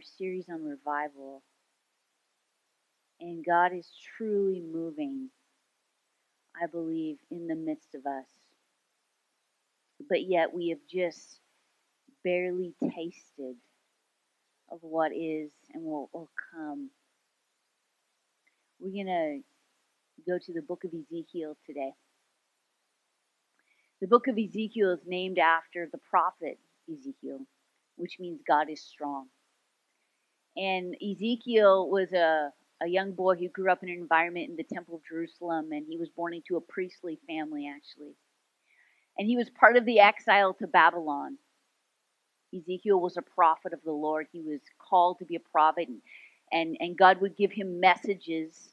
Our series on revival, and God is truly moving, I believe, in the midst of us. But yet we have just barely tasted of what is and what will come. We're going to go to the book of Ezekiel today. The book of Ezekiel is named after the prophet Ezekiel, which means God is strong. And Ezekiel was a, a young boy who grew up in an environment in the Temple of Jerusalem, and he was born into a priestly family, actually. And he was part of the exile to Babylon. Ezekiel was a prophet of the Lord. He was called to be a prophet, and, and, and God would give him messages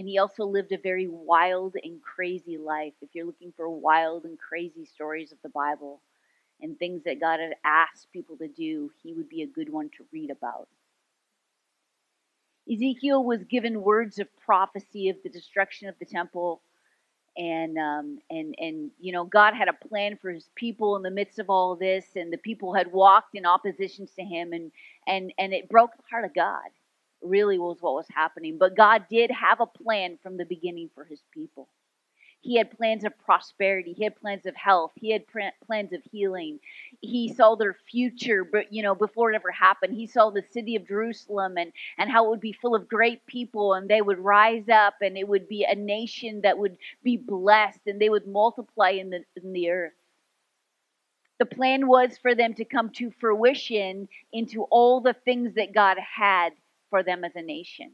and he also lived a very wild and crazy life. If you're looking for wild and crazy stories of the Bible and things that God had asked people to do, he would be a good one to read about. Ezekiel was given words of prophecy of the destruction of the temple, and um, and and you know God had a plan for His people in the midst of all this, and the people had walked in opposition to Him, and and and it broke the heart of God really was what was happening. But God did have a plan from the beginning for his people. He had plans of prosperity. He had plans of health. He had plans of healing. He saw their future, but you know, before it ever happened, he saw the city of Jerusalem and, and how it would be full of great people and they would rise up and it would be a nation that would be blessed and they would multiply in the, in the earth. The plan was for them to come to fruition into all the things that God had for them as a nation.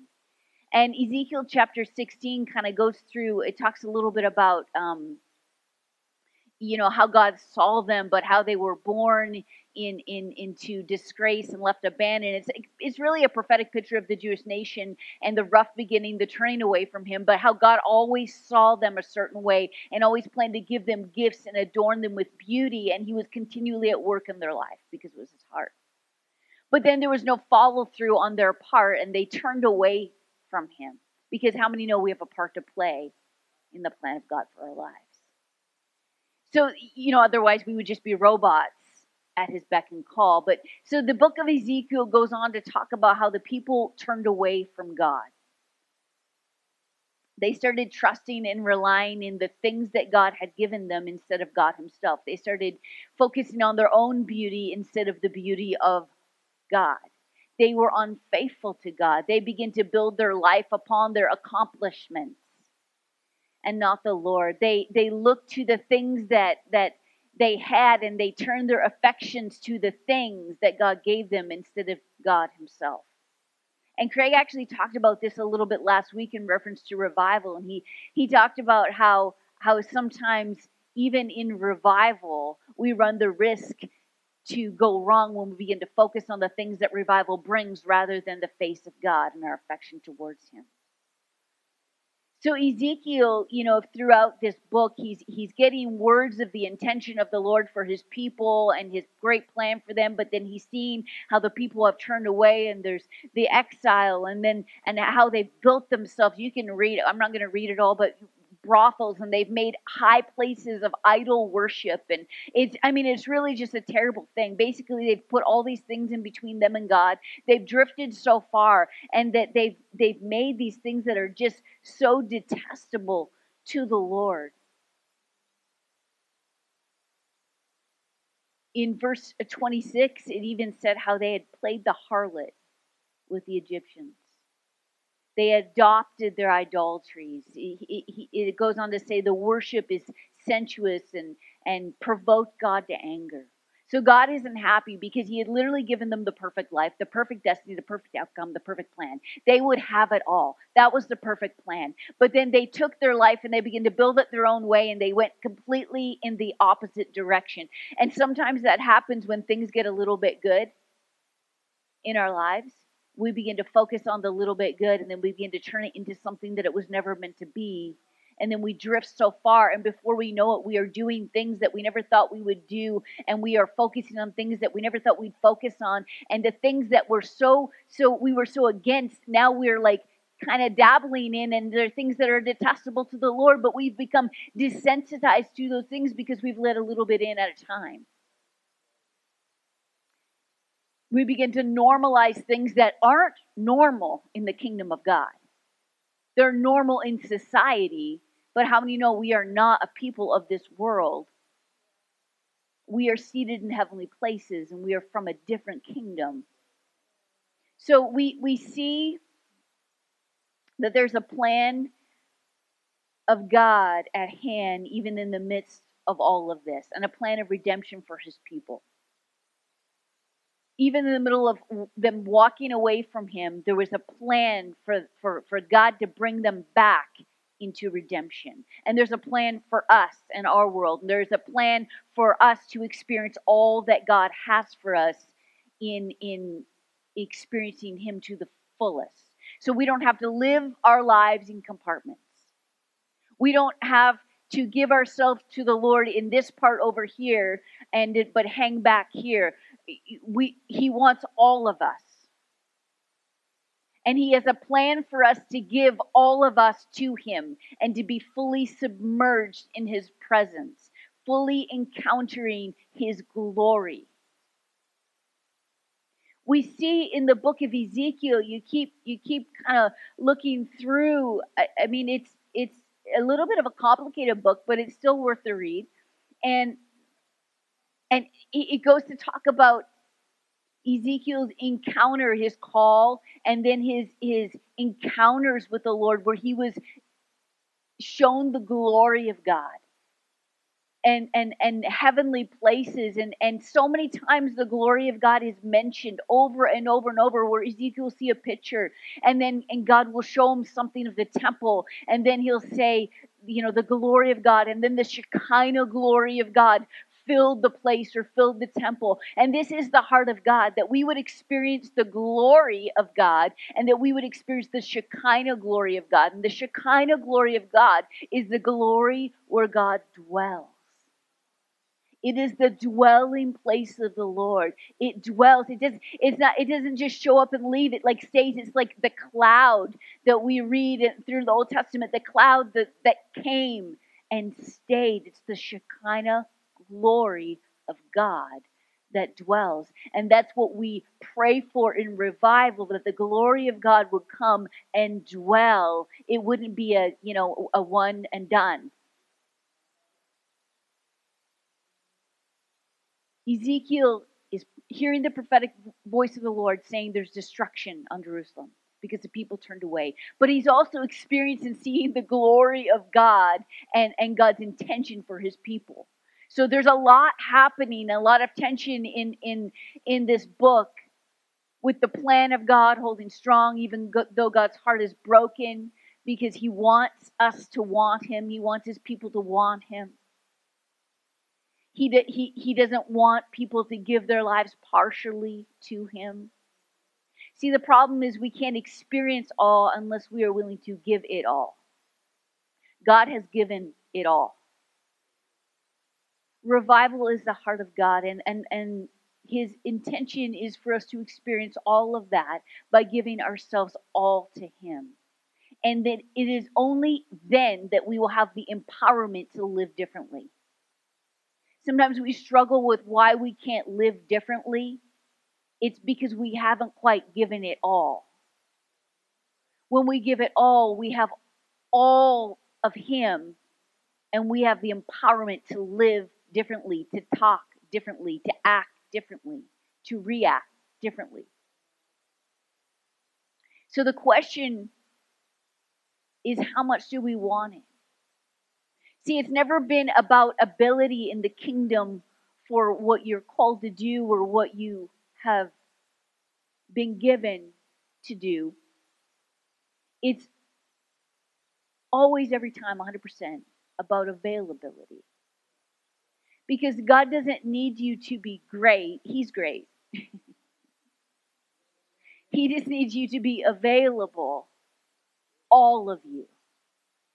And Ezekiel chapter 16 kind of goes through, it talks a little bit about, um, you know, how God saw them, but how they were born in, in into disgrace and left abandoned. It's, it's really a prophetic picture of the Jewish nation and the rough beginning, the turning away from Him, but how God always saw them a certain way and always planned to give them gifts and adorn them with beauty. And He was continually at work in their life because it was His heart. But then there was no follow through on their part and they turned away from him. Because how many know we have a part to play in the plan of God for our lives? So, you know, otherwise we would just be robots at his beck and call. But so the book of Ezekiel goes on to talk about how the people turned away from God. They started trusting and relying in the things that God had given them instead of God Himself. They started focusing on their own beauty instead of the beauty of God. They were unfaithful to God. They begin to build their life upon their accomplishments and not the Lord. They they look to the things that that they had and they turned their affections to the things that God gave them instead of God himself. And Craig actually talked about this a little bit last week in reference to revival and he he talked about how how sometimes even in revival we run the risk to go wrong when we begin to focus on the things that revival brings rather than the face of God and our affection towards Him. So Ezekiel, you know, throughout this book, he's he's getting words of the intention of the Lord for his people and his great plan for them, but then he's seeing how the people have turned away and there's the exile and then and how they've built themselves. You can read I'm not going to read it all, but brothels and they've made high places of idol worship. And it's i mean it's really just a terrible thing. Basically they've put all these things in between them and god. They've drifted so far and that they've they've made these things that are just so detestable to the lord. In verse 26 it even said how they had played the harlot with the egyptians they adopted their idolatries. It goes on to say the worship is sensuous and, and provoked God to anger. So God isn't happy because He had literally given them the perfect life, the perfect destiny, the perfect outcome, the perfect plan. They would have it all. That was the perfect plan. But then they took their life and they began to build it their own way and they went completely in the opposite direction. And sometimes that happens when things get a little bit good in our lives we begin to focus on the little bit good and then we begin to turn it into something that it was never meant to be. And then we drift so far and before we know it we are doing things that we never thought we would do and we are focusing on things that we never thought we'd focus on. And the things that were so so we were so against now we're like kind of dabbling in and there are things that are detestable to the lord but we've become desensitized to those things because we've let a little bit in at a time We begin to normalize things that aren't normal in the kingdom of God. They're normal in society, but how many know we are not a people of this world? We are seated in heavenly places and we are from a different kingdom. So we, we see that there's a plan of God at hand, even in the midst of all of this, and a plan of redemption for his people. Even in the middle of them walking away from him, there was a plan for, for, for God to bring them back into redemption. And there's a plan for us and our world. There's a plan for us to experience all that God has for us in, in experiencing Him to the fullest. So we don't have to live our lives in compartments. We don't have to give ourselves to the Lord in this part over here and but hang back here. We he wants all of us. And he has a plan for us to give all of us to him and to be fully submerged in his presence, fully encountering his glory. We see in the book of Ezekiel, you keep you keep kind of looking through. I, I mean, it's it's a little bit of a complicated book, but it's still worth the read. And and it goes to talk about Ezekiel's encounter, his call, and then his his encounters with the Lord, where he was shown the glory of God and and and heavenly places. And and so many times the glory of god is mentioned over and over and over where ezekiel will see a picture and then and god will show him something of the temple. And then he'll say you know the glory of god and then the shekinah glory of god filled the place or filled the temple. And this is the heart of God that we would experience the glory of God and that we would experience the Shekinah glory of God. And the Shekinah glory of God is the glory where God dwells. It is the dwelling place of the Lord. It dwells. It does. It's not. It doesn't just show up and leave. It like stays. It's like the cloud that we read through the Old Testament. The cloud that that came and stayed. It's the Shekinah glory of God that dwells. And that's what we pray for in revival that the glory of God would come and dwell. It wouldn't be a, you know, a one and done. Ezekiel is hearing the prophetic voice of the Lord saying there's destruction on Jerusalem because the people turned away. But he's also experiencing seeing the glory of God and, and God's intention for his people. So there's a lot happening, a lot of tension in in in this book with the plan of God holding strong, even though God's heart is broken, because He wants us to want Him. He wants His people to want Him. He, he, he doesn't want people to give their lives partially to him. See, the problem is we can't experience all unless we are willing to give it all. God has given it all. Revival is the heart of God, and, and, and his intention is for us to experience all of that by giving ourselves all to him. And that it is only then that we will have the empowerment to live differently. Sometimes we struggle with why we can't live differently. It's because we haven't quite given it all. When we give it all, we have all of Him and we have the empowerment to live differently, to talk differently, to act differently, to react differently. So the question is how much do we want it? See, it's never been about ability in the kingdom for what you're called to do or what you have been given to do. It's always, every time, 100% about availability. Because God doesn't need you to be great, He's great. he just needs you to be available, all of you,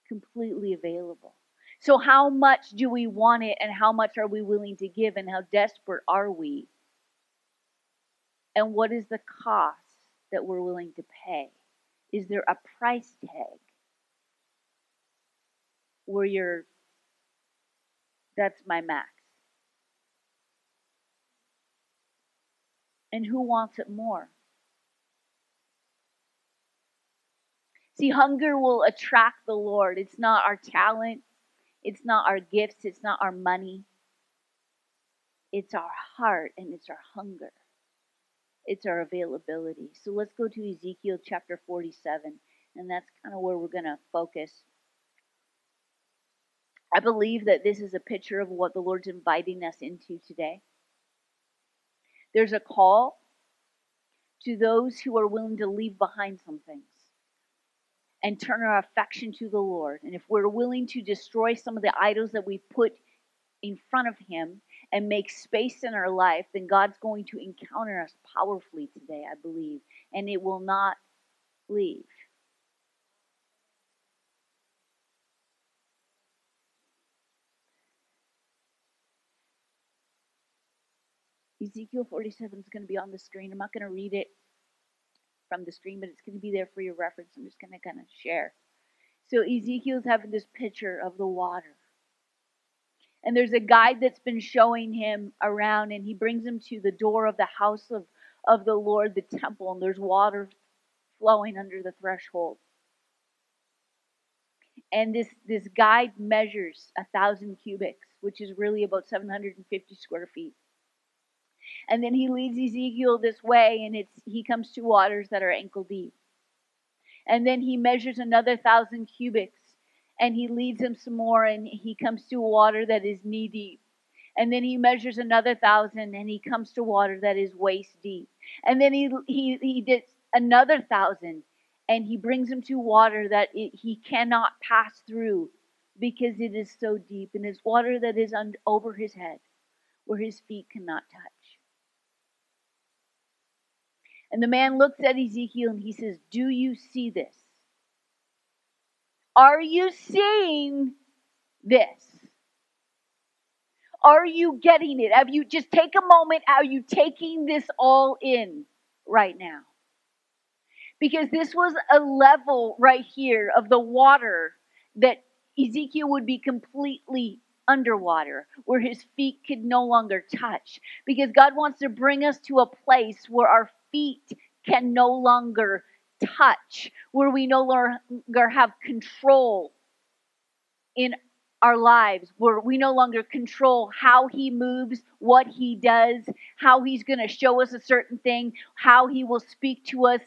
completely available. So, how much do we want it, and how much are we willing to give, and how desperate are we? And what is the cost that we're willing to pay? Is there a price tag where you're, that's my max? And who wants it more? See, hunger will attract the Lord. It's not our talent, it's not our gifts, it's not our money. It's our heart and it's our hunger. It's our availability. So let's go to Ezekiel chapter 47, and that's kind of where we're going to focus. I believe that this is a picture of what the Lord's inviting us into today. There's a call to those who are willing to leave behind some things and turn our affection to the Lord. And if we're willing to destroy some of the idols that we've put in front of Him and make space in our life, then God's going to encounter us powerfully today, I believe. And it will not leave. Ezekiel 47 is going to be on the screen. I'm not going to read it from the screen, but it's going to be there for your reference. I'm just going to kind of share. So Ezekiel's having this picture of the water. And there's a guide that's been showing him around, and he brings him to the door of the house of, of the Lord, the temple, and there's water flowing under the threshold. And this, this guide measures a thousand cubits, which is really about 750 square feet. And then he leads Ezekiel this way, and it's he comes to waters that are ankle deep. And then he measures another thousand cubits, and he leads him some more, and he comes to water that is knee deep. And then he measures another thousand, and he comes to water that is waist deep. And then he he he did another thousand, and he brings him to water that it, he cannot pass through because it is so deep, and it's water that is un, over his head, where his feet cannot touch. And the man looks at Ezekiel and he says, Do you see this? Are you seeing this? Are you getting it? Have you just take a moment? Are you taking this all in right now? Because this was a level right here of the water that Ezekiel would be completely underwater, where his feet could no longer touch. Because God wants to bring us to a place where our feet can no longer touch, where we no longer have control in our lives, where we no longer control how he moves, what he does, how he's going to show us a certain thing, how he will speak to us,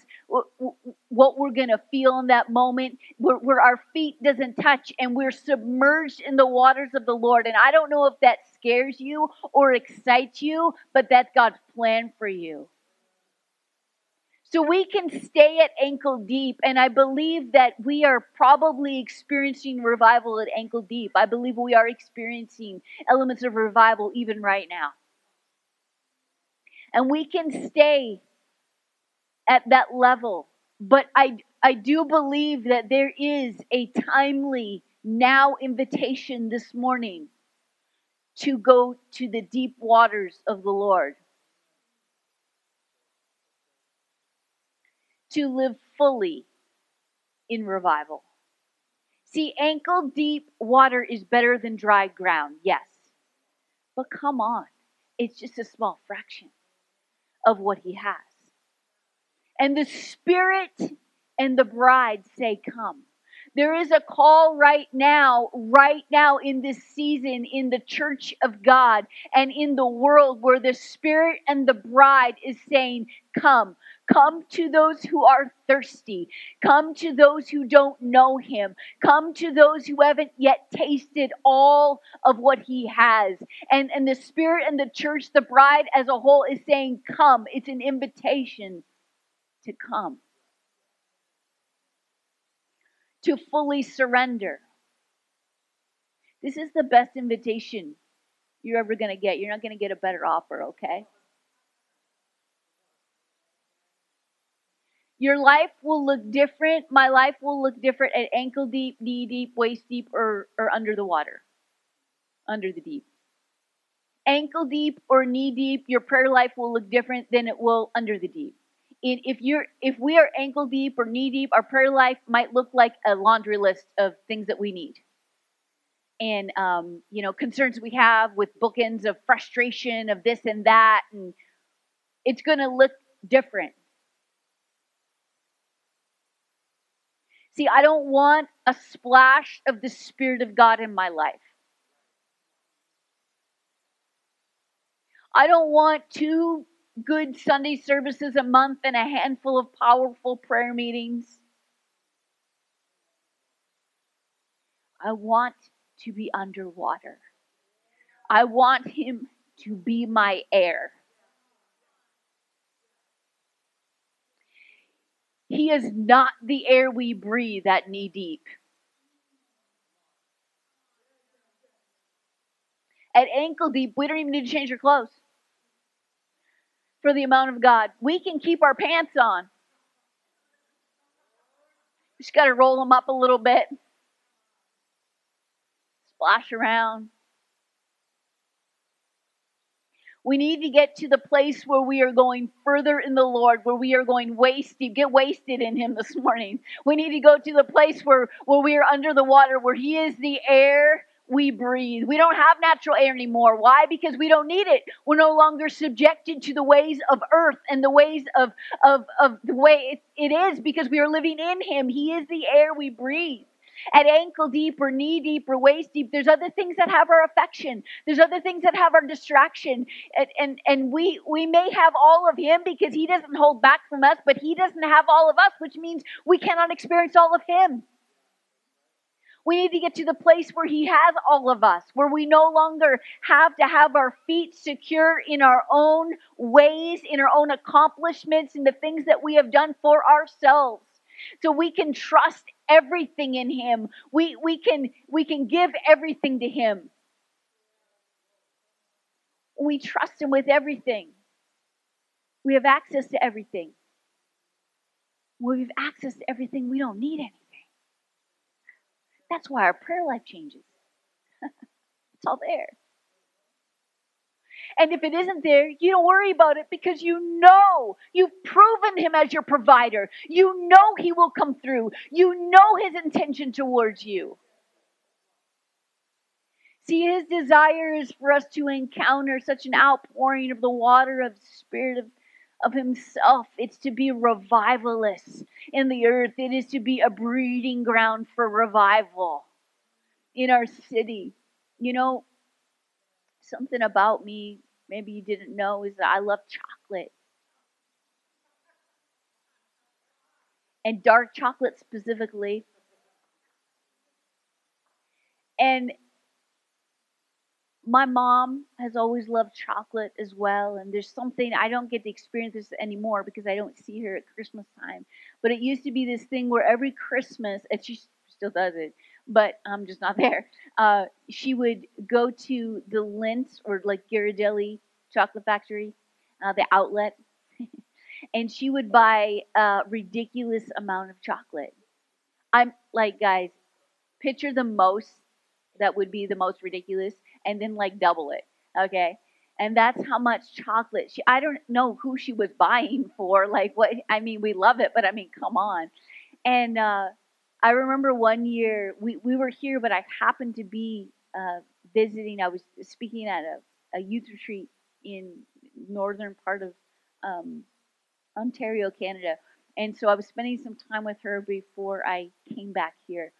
what we're going to feel in that moment, where, where, our feet doesn't touch and we're submerged in the waters of the Lord. And I don't know if that scares you or excites you, but that's God's plan for you. So we can stay at ankle deep, and I believe that we are probably experiencing revival at ankle deep. I believe we are experiencing elements of revival even right now. And we can stay at that level. But I, I do believe that there is a timely now invitation this morning to go to the deep waters of the Lord. To live fully in revival. See, ankle deep water is better than dry ground, yes. But come on, it's just a small fraction of what he has. And the Spirit and the bride say, Come. There is a call right now, right now in this season in the church of God and in the world where the Spirit and the bride is saying, Come. Come to those who are thirsty. Come to those who don't know him. Come to those who haven't yet tasted all of what he has. And, and the Spirit and the church, the bride as a whole, is saying, Come. It's an invitation to come, to fully surrender. This is the best invitation you're ever going to get. You're not going to get a better offer, okay? Your life will look different. My life will look different at ankle deep, knee deep, waist deep, or, or under the water. Under the deep. Ankle deep or knee deep, your prayer life will look different than it will under the deep. And if you're if we are ankle deep or knee deep, our prayer life might look like a laundry list of things that we need and um, you know concerns we have with bookends of frustration of this and that and it's going to look different. See, I don't want a splash of the Spirit of God in my life. I don't want two good Sunday services a month and a handful of powerful prayer meetings. I want to be underwater. I want Him to be my air. He is not the air we breathe at knee deep. At ankle deep, we don't even need to change our clothes for the amount of God. We can keep our pants on. Just got to roll them up a little bit, splash around. We need to get to the place where we are going further in the Lord, where we are going wasted, get wasted in Him this morning. We need to go to the place where, where we are under the water, where He is the air we breathe. We don't have natural air anymore. Why? Because we don't need it. We're no longer subjected to the ways of earth and the ways of, of, of the way it, it is because we are living in Him. He is the air we breathe at ankle deep or knee deep or waist deep. There's other things that have our affection. There's other things that have our distraction. And, and, and we, we may have all of him because he doesn't hold back from us, but he doesn't have all of us, which means we cannot experience all of him. We need to get to the place where He has all of us, where we no longer have to have our feet secure in our own ways, in our own accomplishments, in the things that we have done for ourselves. So we can trust everything in him. We, we, can, we can give everything to him. We trust him with everything. We have access to everything. When we have access to everything, we don't need anything. That's why our prayer life changes. it's all there. And if it isn't there, you don't worry about it because you know you've proven him as your provider. You know he will come through. You know his intention towards you. See, his desire is for us to encounter such an outpouring of the water of the Spirit of, of Himself. It's to be revivalists in the earth, it is to be a breeding ground for revival in our city. You know, something about me maybe you didn't know is that I love chocolate. And dark chocolate specifically. And my mom has always loved chocolate as well and there's something i don't get to experience this anymore because i don't see her at christmas time but it used to be this thing where every christmas and she still does it but I'm just not there. Uh, she would go to the Lindt or like Ghirardelli chocolate factory, uh, the outlet, and she would buy a ridiculous amount of chocolate. I'm like, guys, picture the most that would be the most ridiculous, and then like double it, okay? And that's how much chocolate she. I don't know who she was buying for. Like what? I mean, we love it, but I mean, come on. And uh, I remember one year we, we were here, but I happened to be uh, visiting. I was speaking at a, a youth retreat in northern part of um, Ontario, Canada, and so I was spending some time with her before I came back here,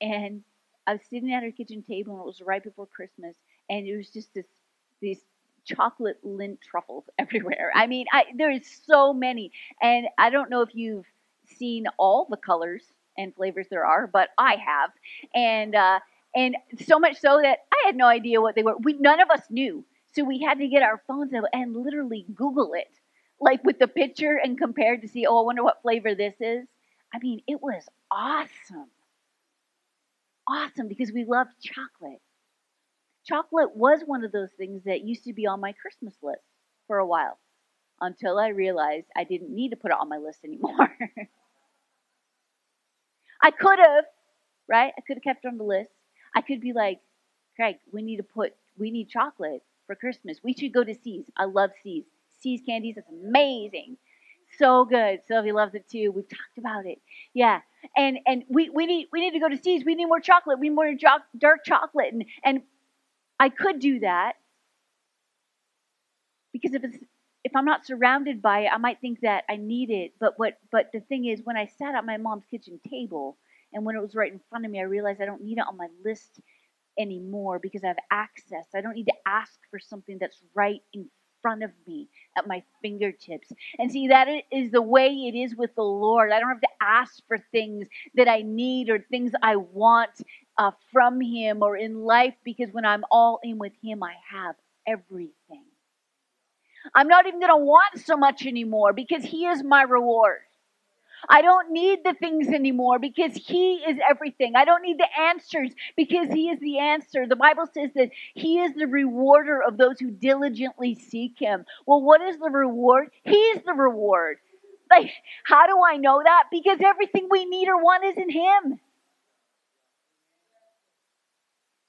and I was sitting at her kitchen table, and it was right before Christmas, and it was just this these chocolate Lindt truffles everywhere. I mean, I, there's so many, and I don't know if you've seen all the colors and flavors there are, but I have. And uh, and so much so that I had no idea what they were. We none of us knew, so we had to get our phones out and literally Google it, like with the picture and compare to see. Oh, I wonder what flavor this is. I mean, it was awesome, awesome because we loved chocolate. Chocolate was one of those things that used to be on my Christmas list for a while until I realized I didn't need to put it on my list anymore. I could have, right? I could have kept it on the list. I could be like, Craig, we need to put, we need chocolate for Christmas. We should go to See's. I love See's. See's candies, it's amazing. So good. Sylvie loves it too. We've talked about it. Yeah. And and we, we need we need to go to See's. We need more chocolate. We need more dark chocolate. And and I could do that because if it's if I'm not surrounded by it, I might think that I need it. But what but the thing is when I sat at my mom's kitchen table and when it was right in front of me, I realized I don't need it on my list anymore because I have access. I don't need to ask for something that's right in front of me at my fingertips. And see, that is the way it is with the Lord. I don't have to ask for things that I need or things I want uh, from Him or in life because when I'm all in with Him, I have everything. I'm not even going to want so much anymore because He is my reward. I don't need the things anymore because He is everything. I don't need the answers because He is the answer. The Bible says that He is the rewarder of those who diligently seek Him. Well, what is the reward? He's the reward. Like, how do I know that? Because everything we need or want is in Him.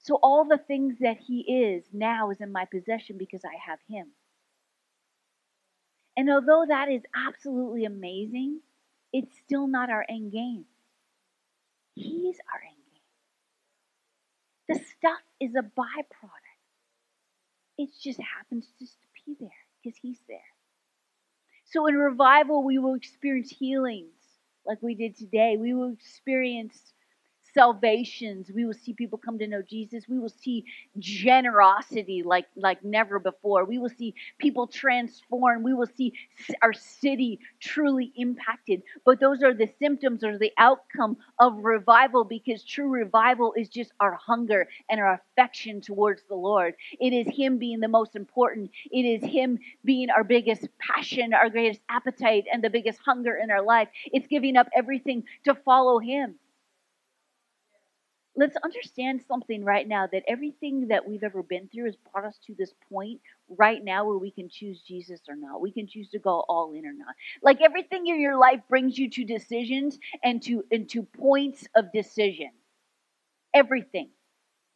So all the things that He is now is in my possession because I have Him. And although that is absolutely amazing, it's still not our end game. He's our end game. The stuff is a byproduct. It just happens just to be there because He's there. So in revival, we will experience healings like we did today. We will experience salvations. We will see people come to know Jesus. We will see generosity like, like never before. We will see people transform. We will see our city truly impacted. But those are the symptoms or the outcome of revival because true revival is just our hunger and our affection towards the Lord. It is Him being the most important. It is Him being our biggest passion, our greatest appetite, and the biggest hunger in our life. It's giving up everything to follow Him let's understand something right now that everything that we've ever been through has brought us to this point right now where we can choose Jesus or not. We can choose to go all in or not. Like everything in your life brings you to decisions and to and to points of decision. Everything.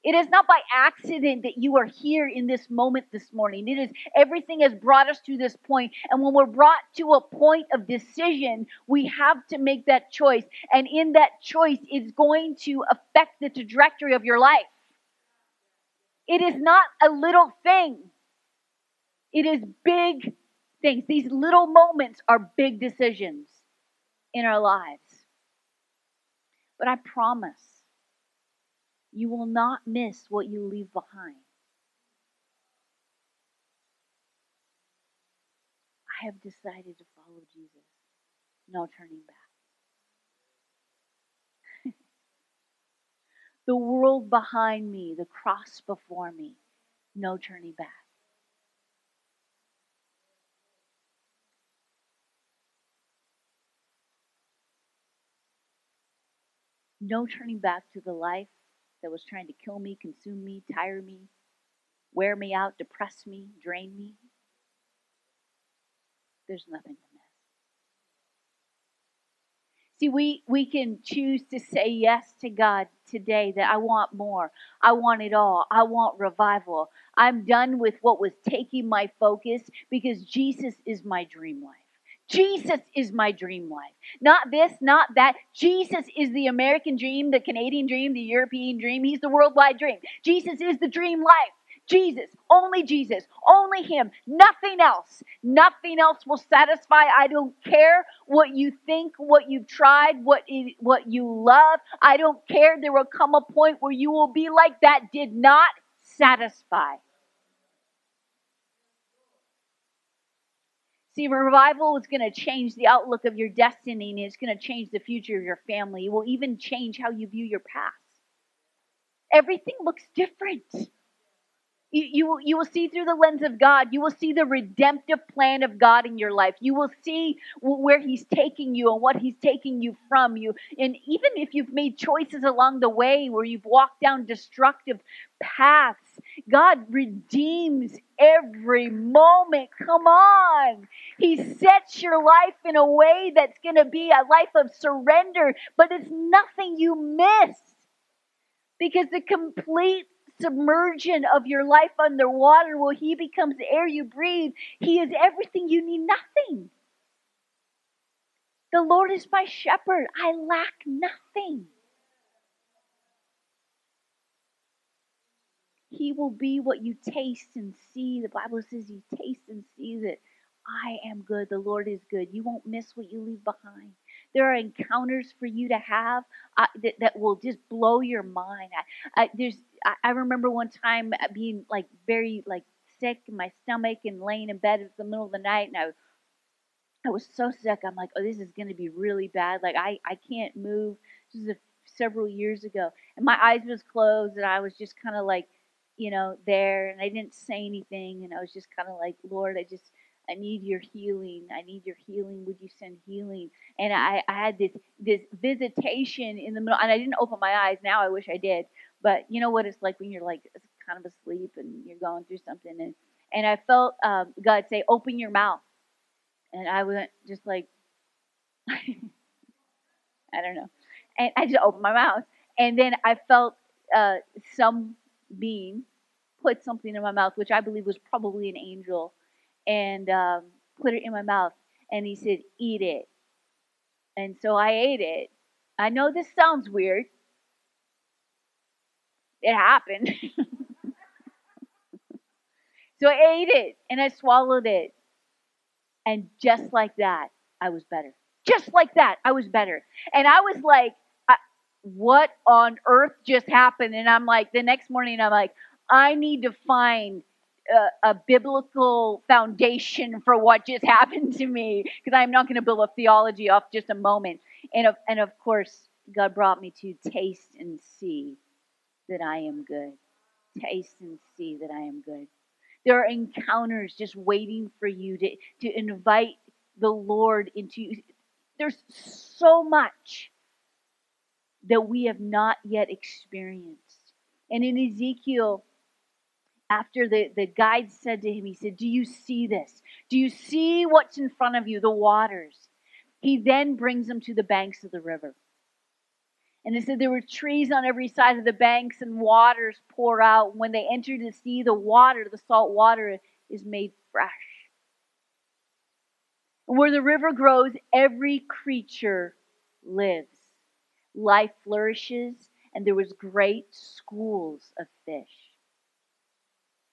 It is not by accident that you are here in this moment this morning. It is everything has brought us to this point. And when we're brought to a point of decision, we have to make that choice. And in that choice, it's going to affect the trajectory of your life. It is not a little thing, it is big things. These little moments are big decisions in our lives. But I promise you will not miss what you leave behind. I have decided to follow Jesus. No turning back. the world behind me, the cross before me, no turning back. No turning back to the life that was trying to kill me, consume me, tire me, wear me out, depress me, drain me. There's nothing to miss. See, we, we can choose to say yes to God today that I want more. I want it all. I want revival. I'm done with what was taking my focus because Jesus is my dream life. Jesus is my dream life. Not this, not that. Jesus is the American dream, the Canadian dream, the European dream. He's the worldwide dream. Jesus is the dream life. Jesus, only Jesus, only Him, nothing else. Nothing else will satisfy. I don't care what you think, what you've tried, what, what you love. I don't care. There will come a point where you will be like that did not satisfy. See, revival is going to change the outlook of your destiny and it's going to change the future of your family. It will even change how you view your past. Everything looks different. You, you, will, you will see through the lens of God. You will see the redemptive plan of God in your life. You will see where He's taking you and what He's taking you from you. And even if you've made choices along the way where you've walked down destructive paths, God redeems every moment. Come on. He sets your life in a way that's going to be a life of surrender, but it's nothing you miss because the complete submersion of your life underwater, well, He becomes the air you breathe. He is everything you need, nothing. The Lord is my shepherd. I lack nothing. He will be what you taste and see. The Bible says you taste and see that I am good. The Lord is good. You won't miss what you leave behind. There are encounters for you to have uh, that, that will just blow your mind. I, I, there's, I, I remember one time uh, being like very like sick in my stomach and laying in bed in the middle of the night, and I was I was so sick. I'm like, oh, this is going to be really bad. Like, I, I can't move. This is a, several years ago. And my eyes was closed, and I was just kind of like, you know, there. And I didn't say anything. And I was just kind of like, Lord, I just, I need your healing. I need your healing. Would you send healing? And I, I had this, this visitation in the middle. And I didn't open my eyes. Now I wish I did. But you know what it's like when you're like kind of asleep and you're going through something. And, and I felt um, God say, open your mouth and I went just like, I don't know, and I just opened my mouth, and then I felt uh, some being put something in my mouth, which I believe was probably an angel, and um, put it in my mouth, and he said, "Eat it," and so I ate it. I know this sounds weird. It happened. so I ate it and I swallowed it and just like that, I was better. Just like that, I was better. And I was like, what on earth just happened? And I'm like, the next morning, I'm like, I need to find a, a biblical foundation for what just happened to me because I'm not going to build a theology off just a moment. And of, and of course, God brought me to taste and see that I am good. Taste and see that I am good. There are encounters just waiting for you to, to invite the Lord into. You. There's so much that we have not yet experienced. And in Ezekiel, after the, the guide said to him, he said, Do you see this? Do you see what's in front of you, the waters? He then brings them to the banks of the river. And they said there were trees on every side of the banks and waters pour out. When they enter the sea, the water, the salt water, is made fresh. And where the river grows, every creature lives. Life flourishes, and there was great schools of fish.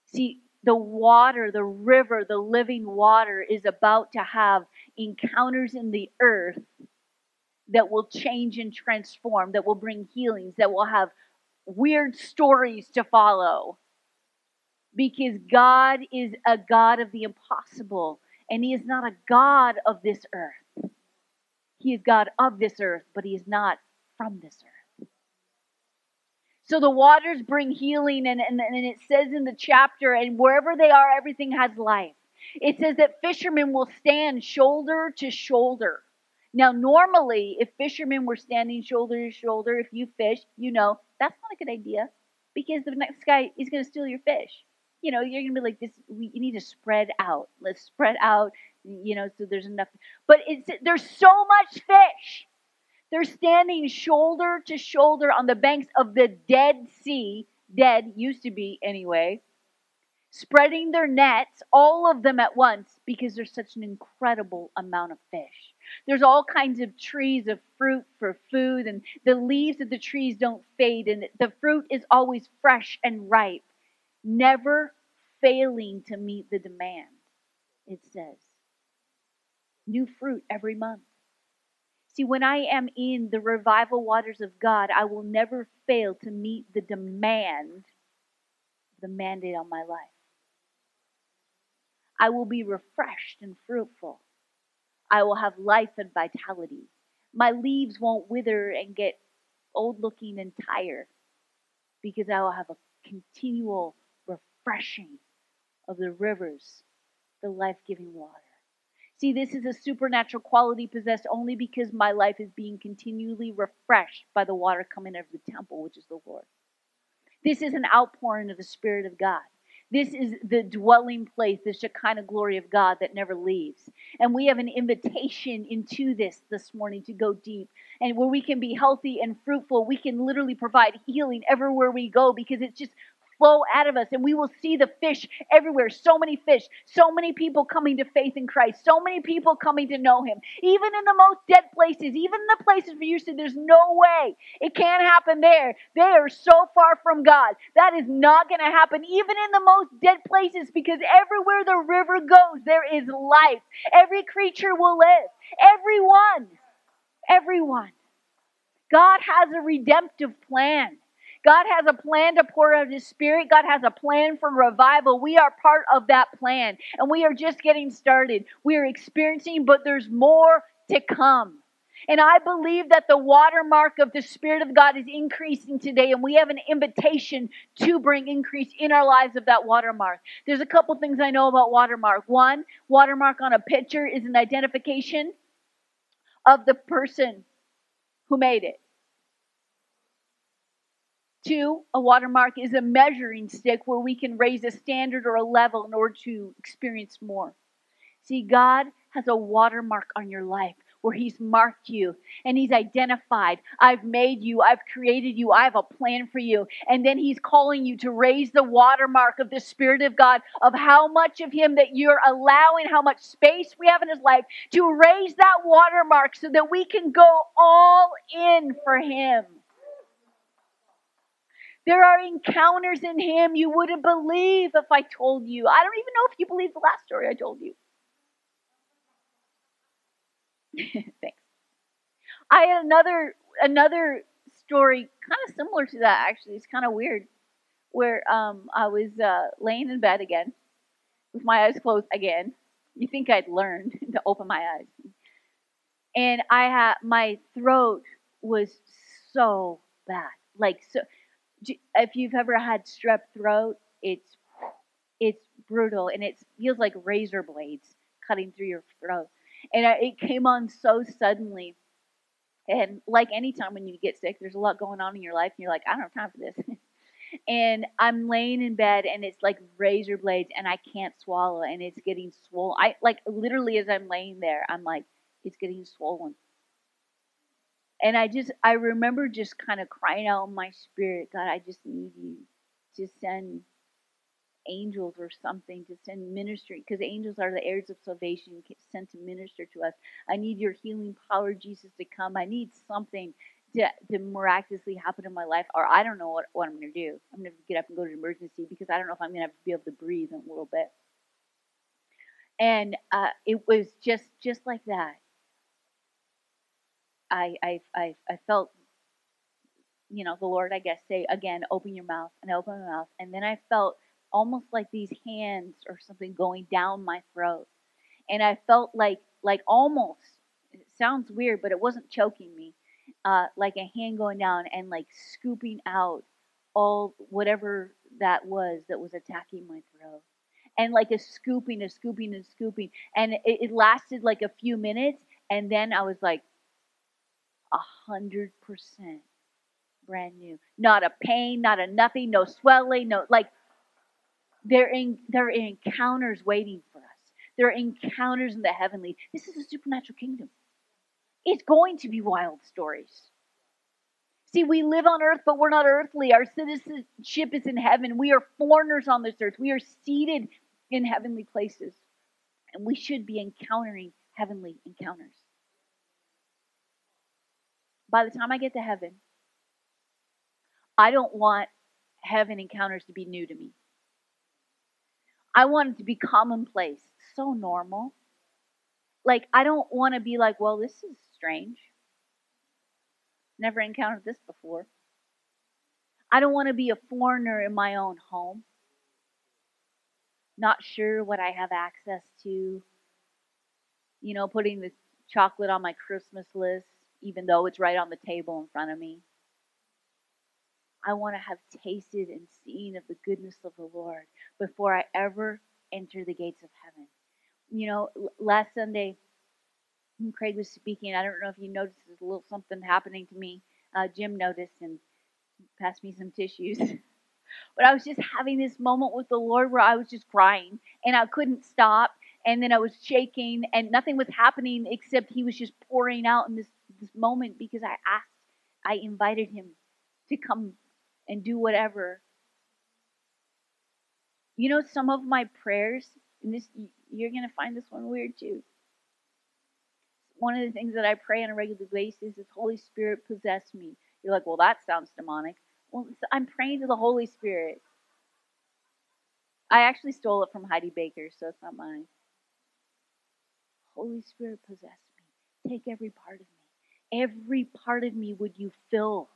See, the water, the river, the living water is about to have encounters in the earth that will change and transform, that will bring healings, that will have weird stories to follow. Because God is a God of the impossible, and He is not a God of this earth. He is God of this earth, but He is not from this earth. So the waters bring healing, and, and, and it says in the chapter, and wherever they are, everything has life. It says that fishermen will stand shoulder to shoulder now, normally, if fishermen were standing shoulder to shoulder, if you fish, you know that's not a good idea because the next guy is going to steal your fish. You know, you're going to be like, this. We, you need to spread out. Let's spread out. You know, so there's enough. But it's there's so much fish. They're standing shoulder to shoulder on the banks of the Dead Sea. Dead used to be anyway spreading their nets, all of them at once, because there's such an incredible amount of fish. There's all kinds of trees of fruit for food, and the leaves of the trees don't fade, and the fruit is always fresh and ripe, never failing to meet the demand, it says. New fruit every month. See, when I am in the revival waters of God, I will never fail to meet the demand, the mandate on my life. I will be refreshed and fruitful. I will have life and vitality. My leaves won't wither and get old looking and tired because I will have a continual refreshing of the rivers, the life giving water. See, this is a supernatural quality possessed only because my life is being continually refreshed by the water coming out of the temple, which is the Lord. This is an outpouring of the Spirit of God. This is the dwelling place, the Shekinah glory of God that never leaves. And we have an invitation into this this morning to go deep and where we can be healthy and fruitful. We can literally provide healing everywhere we go because it's just flow out of us, and we will see the fish everywhere. So many fish, so many people coming to faith in Christ, so many people coming to know Him. Even in the most dead places, even the places where you said there's no way it can't happen there, they are so far from God. That is not going to happen, even in the most dead places, because everywhere the river goes, there is life. Every creature will live. Everyone. Everyone. God has a redemptive plan. God has a plan to pour out His Spirit. God has a plan for revival. We are part of that plan, and we are just getting started. We are experiencing, but there's more to come. And I believe that the watermark of the Spirit of God is increasing today, and we have an invitation to bring increase in our lives of that watermark. There's a couple things I know about watermark. One, watermark on a picture is an identification of the person who made it. Two, a watermark is a measuring stick where we can raise a standard or a level in order to experience more. See, God has a watermark on your life where He's marked you and He's identified. I've made you, I've created you, I have a plan for you. And then He's calling you to raise the watermark of the Spirit of God, of how much of Him that you're allowing, how much space we have in His life to raise that watermark so that we can go all in for Him. There are encounters in Him you wouldn't believe if I told you. I don't even know if you believe the last story I told you. Thanks. I had another another story kind of similar to that actually. It's kind of weird where um, I was uh, laying in bed again with my eyes closed again. You think I'd learned to open my eyes. And I had my throat was so bad. Like so if you've ever had strep throat, it's it's brutal and it feels like razor blades cutting through your throat. And it came on so suddenly. And like anytime when you get sick, there's a lot going on in your life, and you're like, I don't have time for this. and I'm laying in bed, and it's like razor blades, and I can't swallow, and it's getting swollen. I like literally as I'm laying there, I'm like, it's getting swollen and I just I remember just kind of crying out in my spirit, God, I just need you to send angels or something to send ministry because angels are the heirs of salvation sent to minister to us. I need your healing power, Jesus, to come. I need something to, to miraculously happen in my life, or I don't know what, what I'm going to do. I'm going to get up and go to emergency because I don't know if I'm going to be able to breathe in a little bit. And uh, it was just just like that. I, I, I, I felt, you know, the Lord, I guess, say again, open your mouth, and I opened my mouth, and then I felt almost like these hands or something going down my throat, and I felt like, like almost, it sounds weird, but it wasn't choking me, uh, like a hand going down and like scooping out all whatever that was that was attacking my throat and like a scooping, a scooping, a scooping. And it, it, lasted like a few minutes. And then I was like, a hundred percent brand new. Not a pain, not a nothing, no swelling, no like they're in there are encounters waiting for us. There are encounters in the heavenly. This is a supernatural kingdom. It's going to be wild stories. See, we live on earth, but we're not earthly. Our citizenship is in heaven. We are foreigners on this earth. We are seated in heavenly places. And we should be encountering heavenly encounters by the time I get to heaven, I don't want heaven encounters to be new to me. I want it to be commonplace, so normal. Like, I don't want to be like, well, this is strange. Never encountered this before. I don't want to be a foreigner in my own home. Not sure what I have access to. You know, putting the chocolate on my Christmas list even though it's right on the table in front of me. I want to have tasted and seen of the goodness of the Lord before I ever enter the gates of heaven. You know, last Sunday, when Craig was speaking, I don't know if you noticed, there's a little something happening to me. Uh, Jim noticed and passed me some tissues. but I was just having this moment with the Lord where I was just crying and I couldn't stop. And then I was shaking and nothing was happening except He was just pouring out in this this moment because I asked, I invited him to come and do whatever. You know, some of my prayers, and this you're to find this one weird too. One of the things that I pray on a regular basis is Holy Spirit possess me. You're like, well, that sounds demonic. Well, I'm praying to the Holy Spirit. I actually stole it from Heidi Baker, so it's not mine. Holy Spirit possess me. Take every part of me. Every part of me would you fill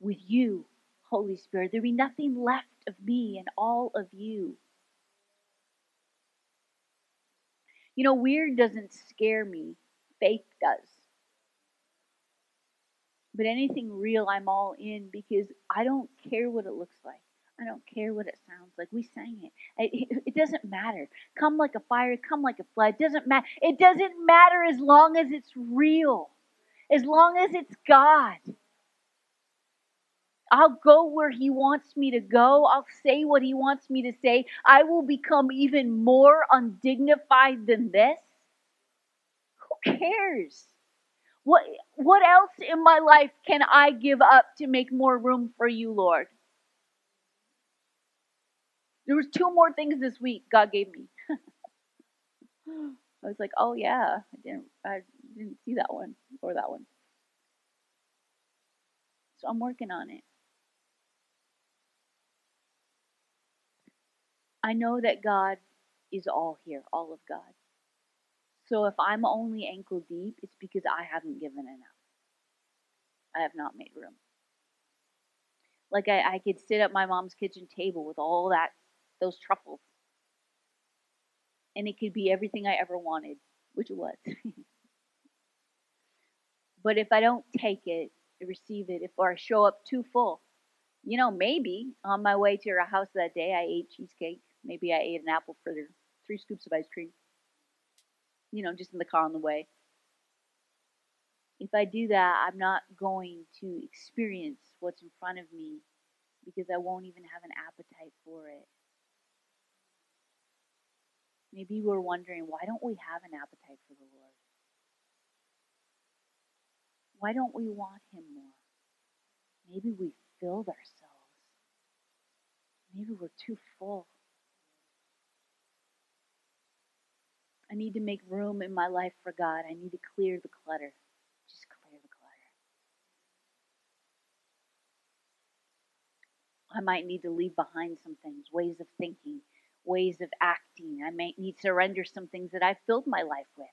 with you, Holy Spirit. There'd be nothing left of me and all of you. You know, weird doesn't scare me, faith does. But anything real, I'm all in because I don't care what it looks like. I don't care what it sounds like. We sang it. It, it doesn't matter. Come like a fire, come like a flood. It doesn't matter. It doesn't matter as long as it's real, as long as it's God. I'll go where He wants me to go. I'll say what He wants me to say. I will become even more undignified than this. Who cares? What, what else in my life can I give up to make more room for you, Lord? There was two more things this week God gave me. I was like, oh yeah, I didn't I didn't see that one or that one. So I'm working on it. I know that God is all here, all of God. So if I'm only ankle deep, it's because I haven't given enough. I have not made room. Like I, I could sit at my mom's kitchen table with all that, those truffles. And it could be everything I ever wanted, which it was. but if I don't take it, receive it, if or I show up too full, you know, maybe on my way to your house that day I ate cheesecake. Maybe I ate an apple fritter, three scoops of ice cream you know, just in the car on the way. If I do that, I'm not going to experience what's in front of me because I won't even have an appetite for it. Maybe we're wondering, why don't we have an appetite for the Lord? Why don't we want Him more? Maybe we filled ourselves. Maybe we're too full. I need to make room in my life for God. I need to clear the clutter. Just clear the clutter. I might need to leave behind some things, ways of thinking, ways of acting. I might need to surrender some things that I filled my life with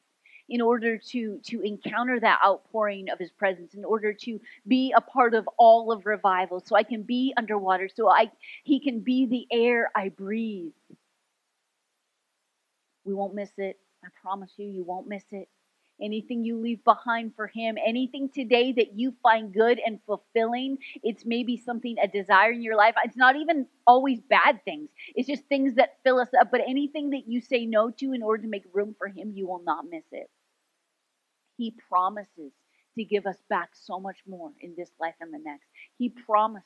in order to to encounter that outpouring of his presence in order to be a part of all of revival so i can be underwater so i he can be the air i breathe we won't miss it I promise you, you won't miss it. Anything you leave behind for Him, anything today that you find good and fulfilling, it's maybe something, a desire in your life. It's not even always bad things, it's just things that fill us up. But anything that you say no to in order to make room for Him, you will not miss it. He promises to give us back so much more in this life and the next. He promises.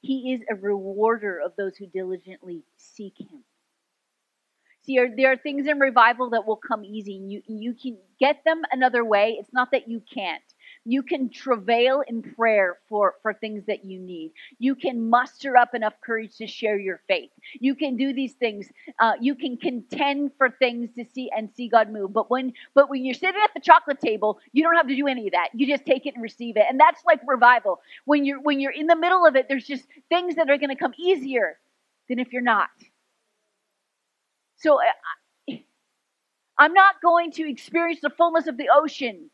He is a rewarder of those who diligently seek Him. See, there are things in revival that will come easy. You, you can get them another way. It's not that you can't. You can travail in prayer for, for things that you need. You can muster up enough courage to share your faith. You can do these things. Uh, you can contend for things to see and see God move. But when but when you're sitting at the chocolate table, you don't have to do any of that. You just take it and receive it. And that's like revival. When you're when you're in the middle of it, there's just things that are going to come easier than if you're not. So uh, I'm not going to experience the fullness of the ocean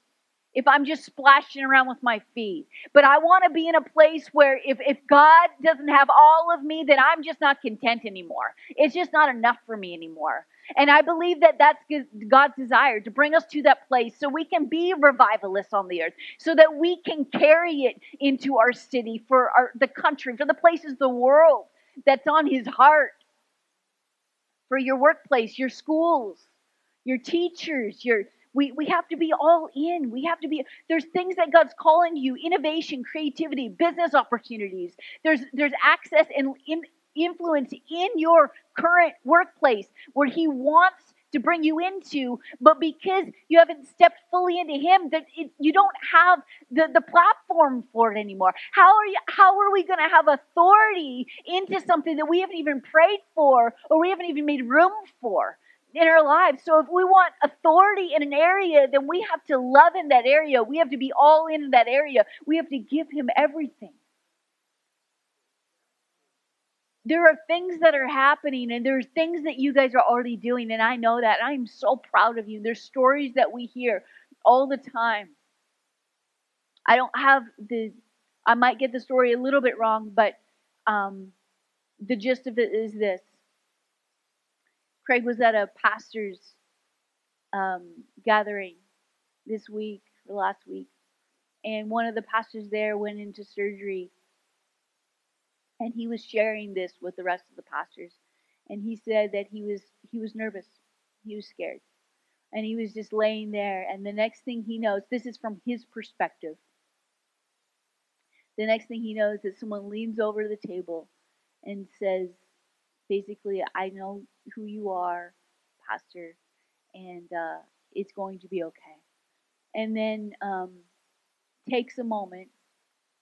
if I'm just splashing around with my feet. But I want to be in a place where if, if God doesn't have all of me, then I'm just not content anymore. It's just not enough for me anymore. And I believe that that's God's desire to bring us to that place so we can be revivalists on the earth, so that we can carry it into our city, for our, the country, for the places, the world that's on His heart for your workplace, your schools, your teachers, your we, we have to be all in. We have to be there's things that God's calling you, innovation, creativity, business opportunities. There's there's access and in, influence in your current workplace where he wants to bring you into, but because you haven't stepped fully into Him, that it, you don't have the, the platform for it anymore. How are you? How are we going to have authority into something that we haven't even prayed for or we haven't even made room for? In our lives. So if we want authority in an area, then we have to love in that area. We have to be all in that area. We have to give him everything. There are things that are happening and there's things that you guys are already doing and I know that. I'm so proud of you. There's stories that we hear all the time. I don't have the I might get the story a little bit wrong, but um, the gist of it is this Craig was at a pastor's um, gathering this week or last week, and one of the pastors there went into surgery, and he was sharing this with the rest of the pastors, and he said that he was he was nervous, he was scared, and he was just laying there, and the next thing he knows, this is from his perspective. The next thing he knows is someone leans over the table and says, basically, I know who you are, Pastor, and uh, it's going to be okay. And then um, takes a moment,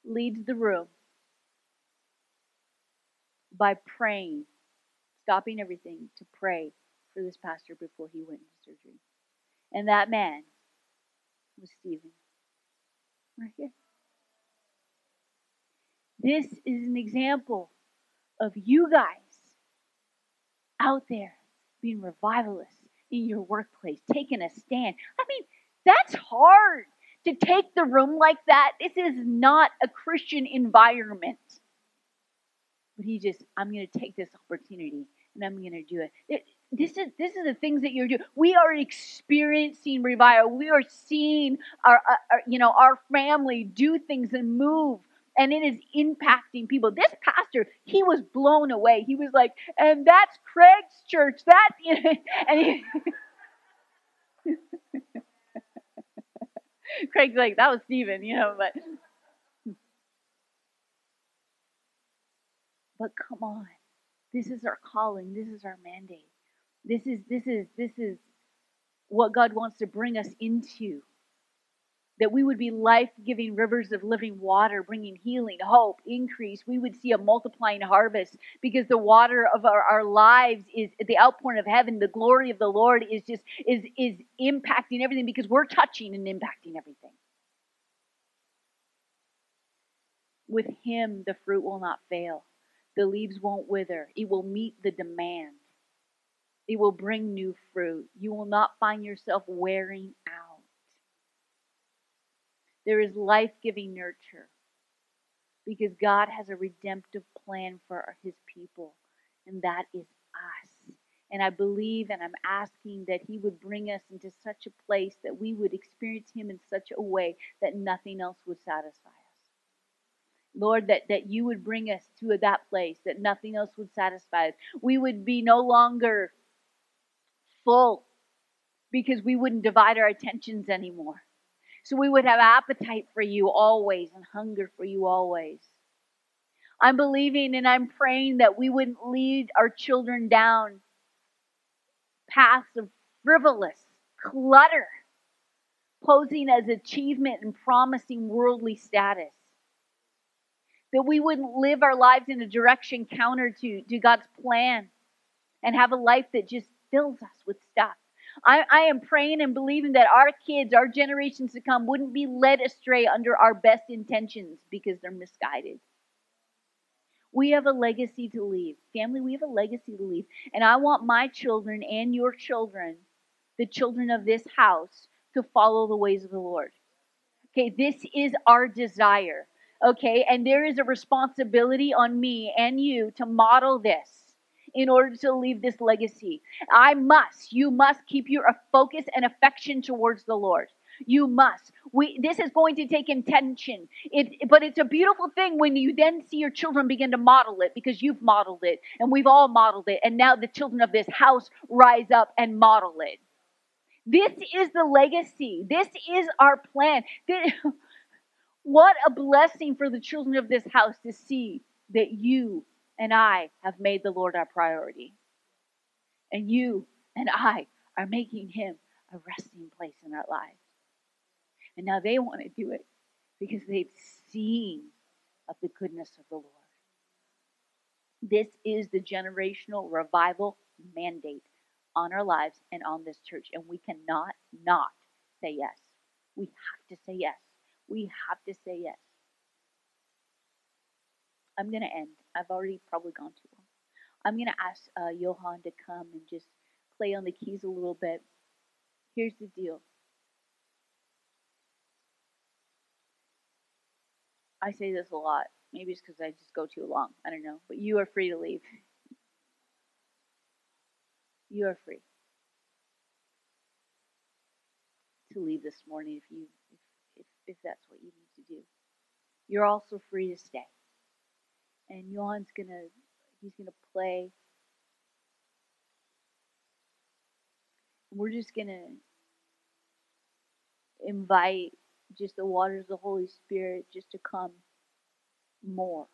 leads the room by praying, stopping everything to pray for this pastor before he went into surgery. And that man was Stephen. Right here. This is an example of you guys out there being revivalists in your workplace, taking a stand. I mean, that's hard to take the room like that. This is not a Christian environment. But he just, I'm going to take this opportunity and I'm going to do it. it. This is this is the things that you're doing. We are experiencing revival. We are seeing our, our, our you know our family do things and move and it is impacting people. This pastor, he was blown away. He was like, and that's Craig's church. That and he, Craig's like, that was Stephen, you know, but but come on. This is our calling. This is our mandate. This is this is this is what God wants to bring us into that we would be life giving rivers of living water, bringing healing, hope, increase. We would see a multiplying harvest because the water of our, our lives is the outpouring of heaven. The glory of the Lord is just is is impacting everything because we're touching and impacting everything. With Him, the fruit will not fail, the leaves won't wither, it will meet the demand. It will bring new fruit. You will not find yourself wearing out. There is life giving nurture because God has a redemptive plan for his people, and that is us. And I believe and I'm asking that He would bring us into such a place that we would experience Him in such a way that nothing else would satisfy us. Lord, that, that you would bring us to that place that nothing else would satisfy us. We would be no longer full because we wouldn't divide our attentions anymore. So we would have appetite for you always and hunger for you always. I'm believing and I'm praying that we wouldn't lead our children down paths of frivolous clutter, posing as achievement and promising worldly status. That we wouldn't live our lives in a direction counter to, to God's plan and have a life that just fills us with stuff. I, I am praying and believing that our kids, our generations to come, wouldn't be led astray under our best intentions because they're misguided. We have a legacy to leave. Family, we have a legacy to leave. And I want my children and your children, the children of this house, to follow the ways of the Lord. Okay, this is our desire. Okay, and there is a responsibility on me and you to model this in order to leave this legacy. I must, you must keep your focus and affection towards the Lord. You must. We this is going to take intention. It, but it's a beautiful thing when you then see your children begin to model it because you've modeled it and we've all modeled it. And now the children of this house rise up and model it. This is the legacy. This is our plan. what a blessing for the children of this house to see that you and I have made the Lord our priority. And you and I are making Him a resting place in our lives. And now they want to do it because they've seen of the goodness of the Lord. This is the generational revival mandate on our lives and on this church, and we cannot not say yes. We have to say yes. We have to say yes. I'm going to end. I've already probably gone too long. I'm going to ask uh, Johan to come and just play on the keys a little bit. Here's the deal. I say this a lot. Maybe it's because I just go too long. I don't know. But you are free to leave. You are free to leave this morning if you if, if, if that's what you need to do. You're also free to stay. And Johan's gonna he's gonna play. We're just gonna invite just the waters of the Holy Spirit just to come more.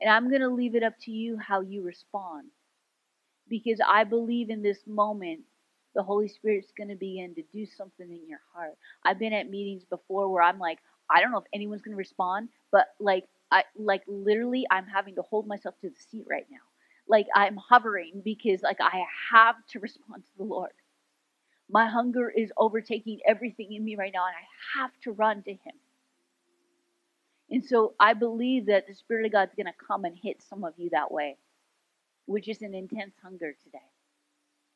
And I'm to leave it up to you how you respond. Because I believe in this moment, the Holy Spirit's going to begin to do something in your heart. I've been at meetings before where I'm like, I don't know if anyone's going to respond, but like, I like literally, I'm having to hold myself to the seat right now. Like I'm hovering because like I have to respond to the Lord. My hunger is overtaking everything in me right now, and I have to run to Him. And so I believe that the Spirit of God's going to come and hit some of you that way, which is an intense hunger today.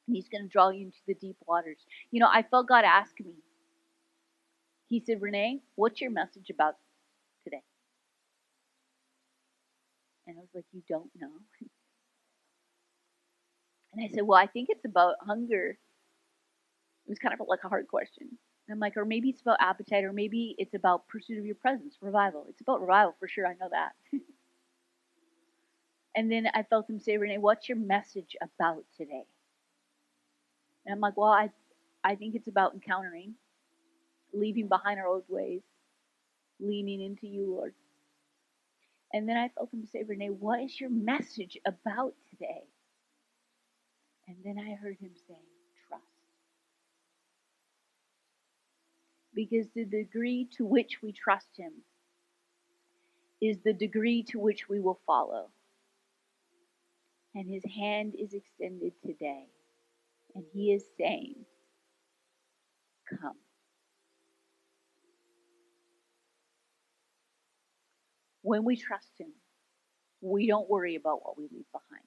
And He's going to draw you into the deep waters. You know, I felt God ask me. He said, Renee, what's your message about today? And I was like, You don't know? And I said, Well, I think it's about hunger. It was kind of like a hard question. And I'm like, or maybe it's about appetite, or maybe it's about pursuit of your presence, revival. It's about revival for sure. I know that. and then I felt him say, Renee, what's your message about today? And I'm like, well, I, I think it's about encountering, leaving behind our old ways, leaning into you, Lord. And then I felt him say, Renee, what is your message about today? And then I heard him say, trust. Because the degree to which we trust him is the degree to which we will follow. And his hand is extended today. And he is saying, Come. When we trust him, we don't worry about what we leave behind.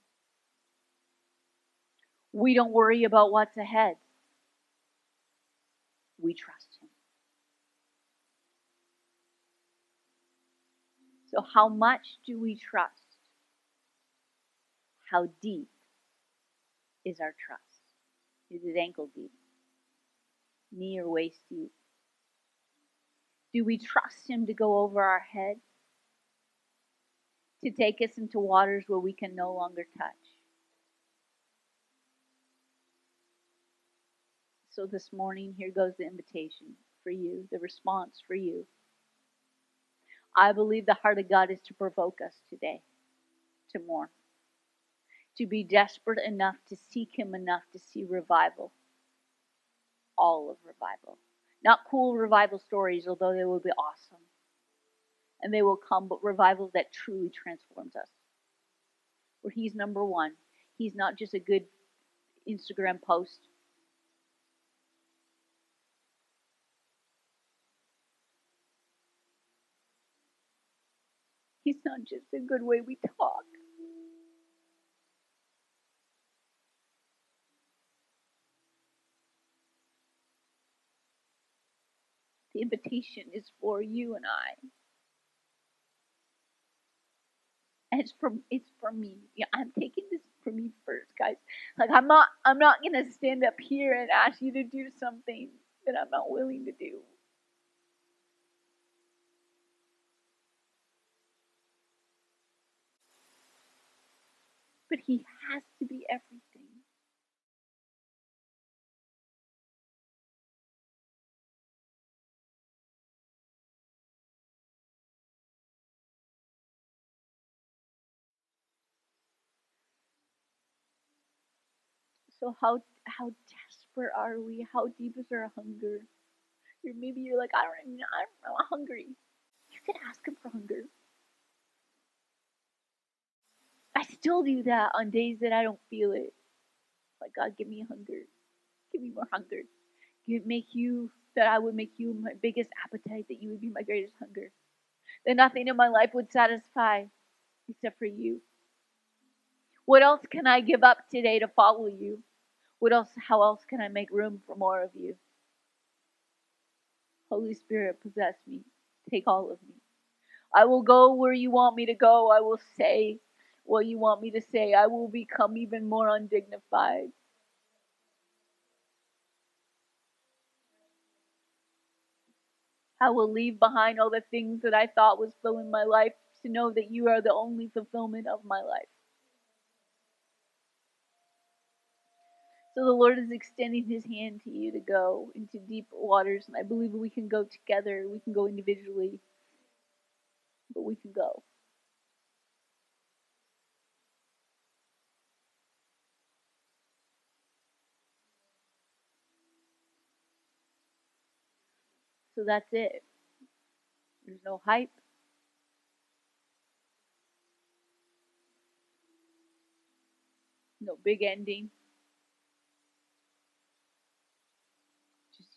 We don't worry about what's ahead. We trust Him. So, how much do we trust? How deep is our trust? Is it ankle deep? Knee or waist deep? Do we trust Him to go over our head? To take us into waters where we can no longer touch? So this morning, here goes the invitation for you, the response for you. I believe the heart of God is to provoke us today to more, to be desperate enough to seek Him enough to see revival, all of revival. Not cool revival stories, although they will be awesome. And they will come, but revival that truly transforms us. Where He's number one. He's not just a good Instagram post He's not just a good way we talk. The invitation is for you and I. And it's from it's for me. Yeah, I'm taking this for me first, guys. Like I'm not I'm not gonna stand up here and ask you to do something that I'm not willing to do. but he has to be everything. How how desperate are we? How deep is our hunger? Or maybe you're like, I don't even I don't know, I'm hungry. You can ask him for hunger. I still do that on days that I don't feel it. Like God, give me hunger. Give me more hunger. Give make you that I would make you my biggest appetite, that you would be my greatest hunger. That nothing in my life would satisfy except for you. What else can I give up today to follow you? What else how else can I make room for more of you? Holy Spirit, possess me. Take all of me. I will go where you want me to go. I will say what you want me to say. I will become even more undignified. I will leave behind all the things that I thought was filling my life to know that you are the only fulfillment of my life. So the Lord is extending his hand to you to go into deep waters, and I believe we can go together. We can go individually, but we can go. So that's it. There's no hype. No big ending.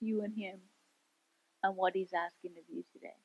you and Him and what He's asking of you today.